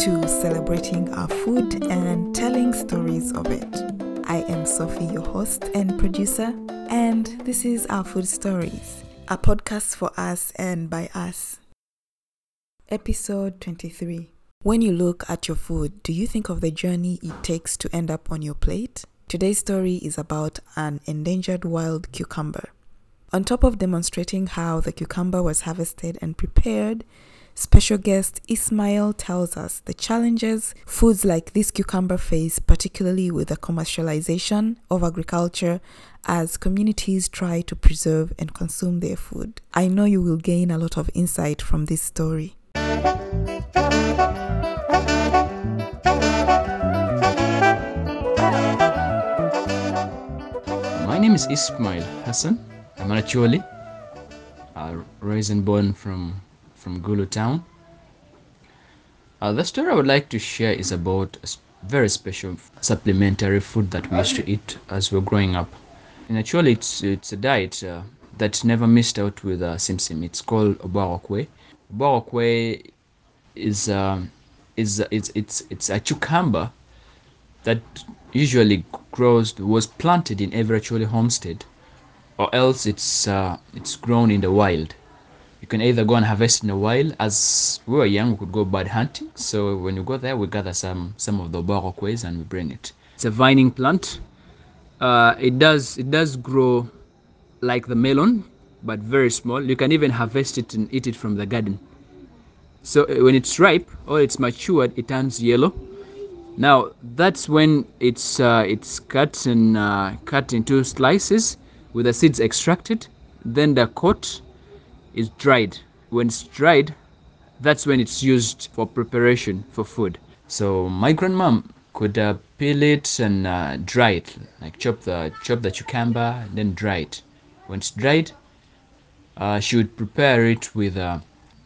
to celebrating our food and telling stories of it. I am Sophie, your host and producer, and this is Our Food Stories, a podcast for us and by us. Episode 23. When you look at your food, do you think of the journey it takes to end up on your plate? Today's story is about an endangered wild cucumber. On top of demonstrating how the cucumber was harvested and prepared, special guest Ismail tells us the challenges foods like this cucumber face, particularly with the commercialization of agriculture as communities try to preserve and consume their food. I know you will gain a lot of insight from this story. My name is Ismail Hassan. I'm uh, raised and born from, from Gulu town. Uh, the story I would like to share is about a very special supplementary food that we used to eat as we were growing up. And actually, it's, it's a diet uh, that never missed out with uh, Simsim. It's called Obarokwe. Obarokwe is, um, is it's, it's, it's a cucumber that usually grows was planted in every actually homestead or else it's uh, it's grown in the wild you can either go and harvest in a while. as we were young we could go bird hunting so when you go there we gather some some of the barokways and we bring it it's a vining plant uh, it does it does grow like the melon but very small you can even harvest it and eat it from the garden so uh, when it's ripe or it's matured it turns yellow now that's when it's uh, it's cut and uh, cut into slices with the seeds extracted. Then the coat is dried. When it's dried, that's when it's used for preparation for food. So my grandmom could uh, peel it and uh, dry it, like chop the chop the cucumber and then dry it. When it's dried, uh, she would prepare it with, uh,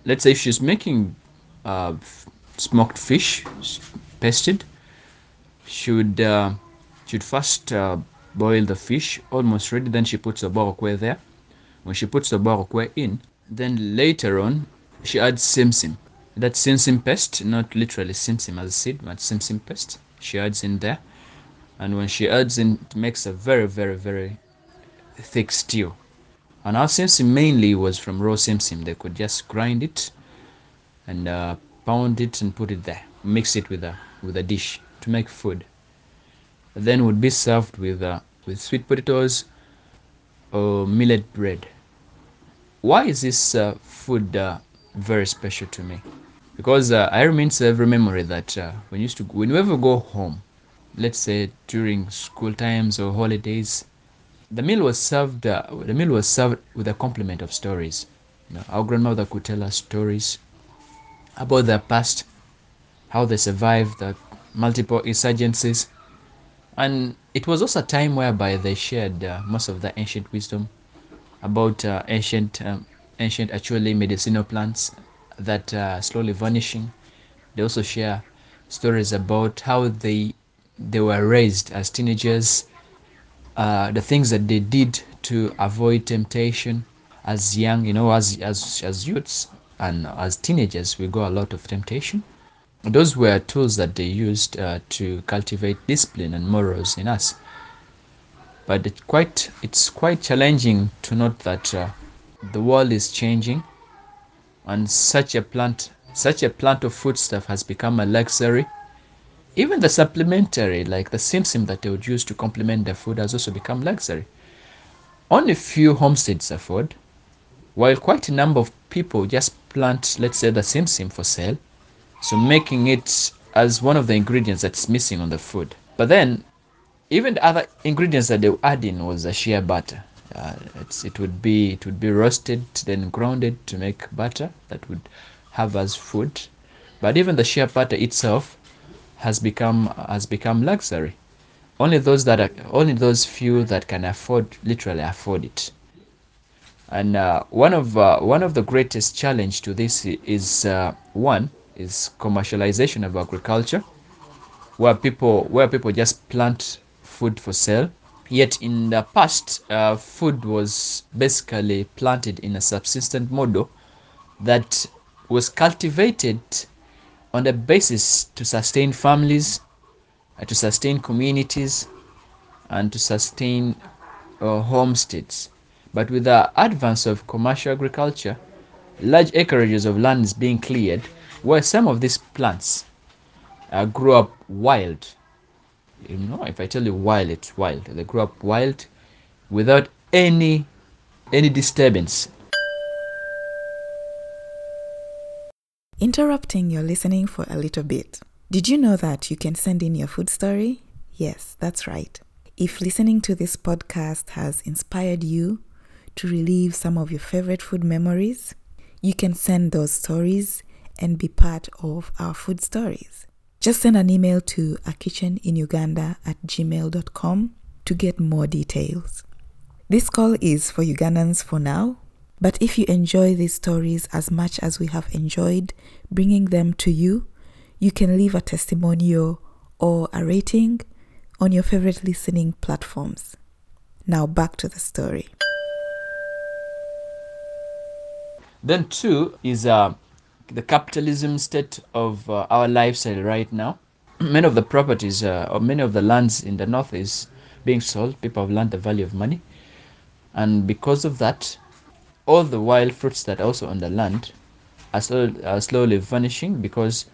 let's say, if she's making uh, smoked fish, pasted should uh, should first uh, boil the fish almost ready then she puts the borokwe there when she puts the borokwe in then later on she adds simsim That simsim paste not literally simsim as a seed but simsim paste she adds in there. And when she adds in it makes a very very very thick stew. And our simsim mainly was from raw simsim they could just grind it and uh, pound it and put it there. Mix it with a with a dish to make food. Then would be served with uh, with sweet potatoes or millet bread why is this uh, food uh, very special to me? Because uh, i remains every memory that uh, when used to when you ever go home let's say during school times or holidays the meal was served uh, the meal was served with a complement of stories. You know, our grandmother could tell us stories about their past how they survived the multiple insurgencies. And it was also a time whereby they shared uh, most of the ancient wisdom about uh, ancient um, ancient actually medicinal plants that are slowly vanishing. They also share stories about how they they were raised as teenagers. Uh, the things that they did to avoid temptation. As young you know as as as youths and as teenagers we go a lot of temptation. Those were tools that they used uh, to cultivate discipline and morals in us but it quite it's quite challenging to note that uh, the world is changing and such a plant such a plant of foodstuff has become a luxury. Even the supplementary like the simsim that they would use to complement their food has also become luxury. Only few homesteads afford while quite a number of people just plant let's say the simsim for sale so making it as one of the ingredients that's missing on the food. But then even the other ingredients that they would add in was a shea butter. Uh, it would be it would be roasted then grounded to make butter that would have as food. But even the shea butter itself has become has become luxury. Only those that are only those few that can afford literally afford it. And uh, one of uh, one of the greatest challenge to this is uh, one is commercialization of agriculture where people where people just plant food for sale yet in the past uh, food was basically planted in a subsistent model that was cultivated on the basis to sustain families, uh, to sustain communities, and to sustain uh, homesteads. But with the advance of commercial agriculture, large acreages of land is being cleared where some of these plants uh, grew up wild. You know, if I tell you wild, it's wild. They grew up wild without any any disturbance. Interrupting your listening for a little bit. Did you know that you can send in your food story? Yes, that's right. If listening to this podcast has inspired you to relive some of your favorite food memories, you can send those stories and be part of our food stories. Just send an email to a kitchen in Uganda at gmail.com to get more details. This call is for Ugandans for now, but if you enjoy these stories as much as we have enjoyed bringing them to you, you can leave a testimonial or a rating on your favorite listening platforms. Now back to the story. Then two is uh, the capitalism state of uh, our lifestyle right now. many of the properties uh, or many of the lands in the north is being sold. People have learned the value of money, and because of that, all the wild fruits that are also on the land are, are slowly vanishing because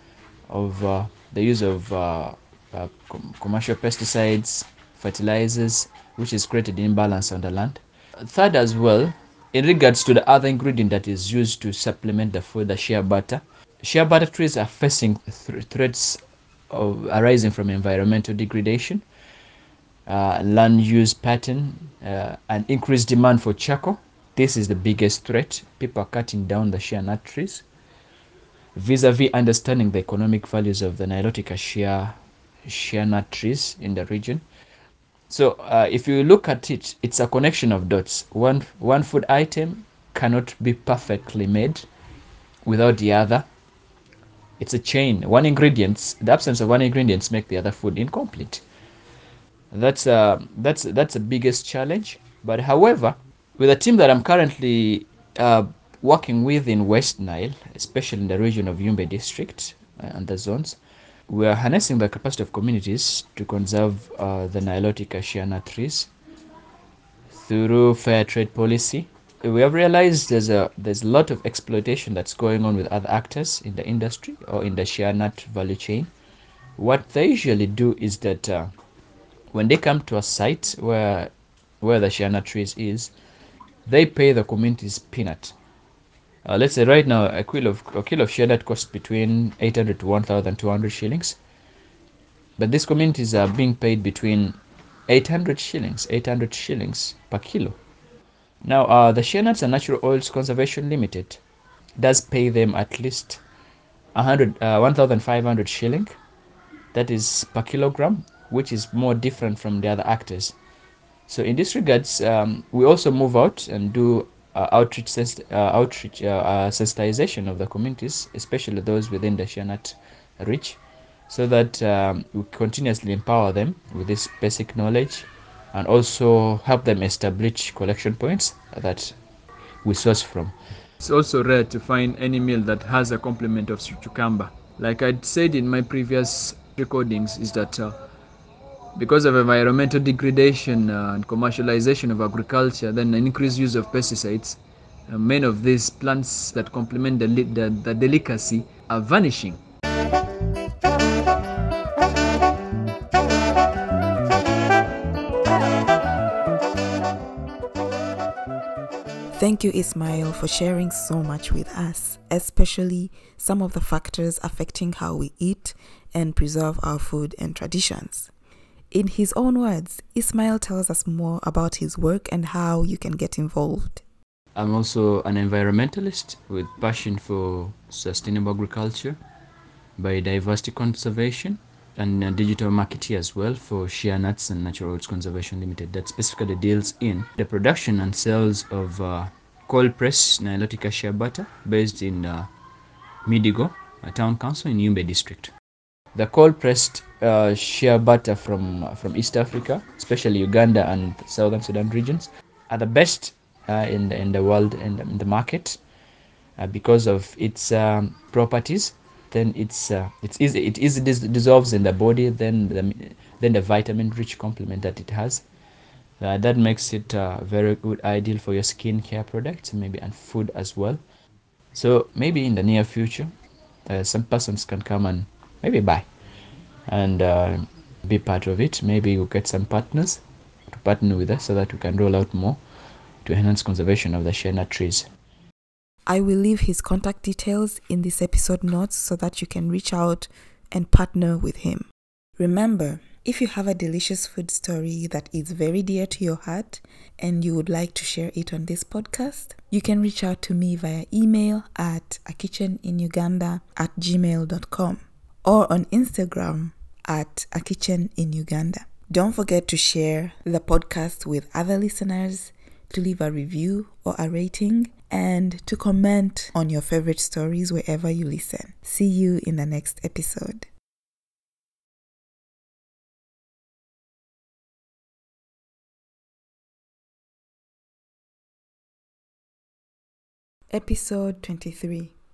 of uh, the use of uh, uh, com- commercial pesticides, fertilizers, which is created imbalance on the land. Third, as well, in regards to the other ingredient that is used to supplement the food, the shea butter, shea butter trees are facing th- threats of arising from environmental degradation, uh, land use pattern, uh, and increased demand for charcoal. This is the biggest threat. People are cutting down the shea nut trees vis-a-vis understanding the economic values of the Nilotica shea, shea nut trees in the region. So uh, if you look at it, it's a connection of dots. One, one food item cannot be perfectly made without the other. It's a chain. One ingredient, the absence of one ingredient make the other food incomplete. That's uh, that's that's the biggest challenge. But however, with a team that I'm currently uh, working with in West Nile, especially in the region of Yumbe district uh, and the zones, we are harnessing the capacity of communities to conserve uh, the Nilotic nut trees through fair trade policy. We have realized there's a there's a lot of exploitation that's going on with other actors in the industry or in the shea nut value chain. What they usually do is that uh, when they come to a site where where the shea nut trees is, they pay the communities peanut uh, let's say right now a kilo of a kilo of shea costs between 800 to 1200 shillings. But these communities are being paid between 800 shillings 800 shillings per kilo. Now uh, the shea and natural oils conservation limited does pay them at least 100 uh, 1500 shilling. That is per kilogram which is more different from the other actors. So in this regards um, we also move out and do uh, outreach uh, outreach uh, uh, sensitization of the communities, especially those within the shea nut reach, so that um, we continuously empower them with this basic knowledge, and also help them establish collection points that we source from. It's also rare to find any meal that has a complement of cucumber. Like I'd said in my previous recordings, is that uh, because of environmental degradation uh, and commercialization of agriculture, then increased use of pesticides, uh, many of these plants that complement the, the, the delicacy are vanishing. Thank you, Ismail, for sharing so much with us, especially some of the factors affecting how we eat and preserve our food and traditions. In his own words, Ismail tells us more about his work and how you can get involved. I'm also an environmentalist with passion for sustainable agriculture, biodiversity conservation, and a digital marketer as well for Shea Nuts and Natural Oils Conservation Limited that specifically deals in the production and sales of uh, cold pressed Nilotica shea butter based in uh, Midigo, a town council in Yumbe district. The cold pressed uh, shea butter from from East Africa, especially Uganda and Southern Sudan regions, are the best uh, in the in the world in in the market uh, because of its um, properties. then it's uh, it's easy it easily dis- dissolves in the body then the, then the vitamin rich complement that it has uh, that makes it uh, very good ideal for your skincare products maybe and food as well so maybe in the near future uh, some persons can come and maybe buy and uh, be part of it. Maybe you get some partners to partner with us so that we can roll out more to enhance conservation of the shea nut trees. I will leave his contact details in this episode notes so that you can reach out and partner with him. Remember, if you have a delicious food story that is very dear to your heart and you would like to share it on this podcast, you can reach out to me via email at a kitchen in Uganda at gmail.com or on Instagram at a kitchen in Uganda. Don't forget to share the podcast with other listeners, to leave a review or a rating, and to comment on your favorite stories wherever you listen. See you in the next episode. Episode 23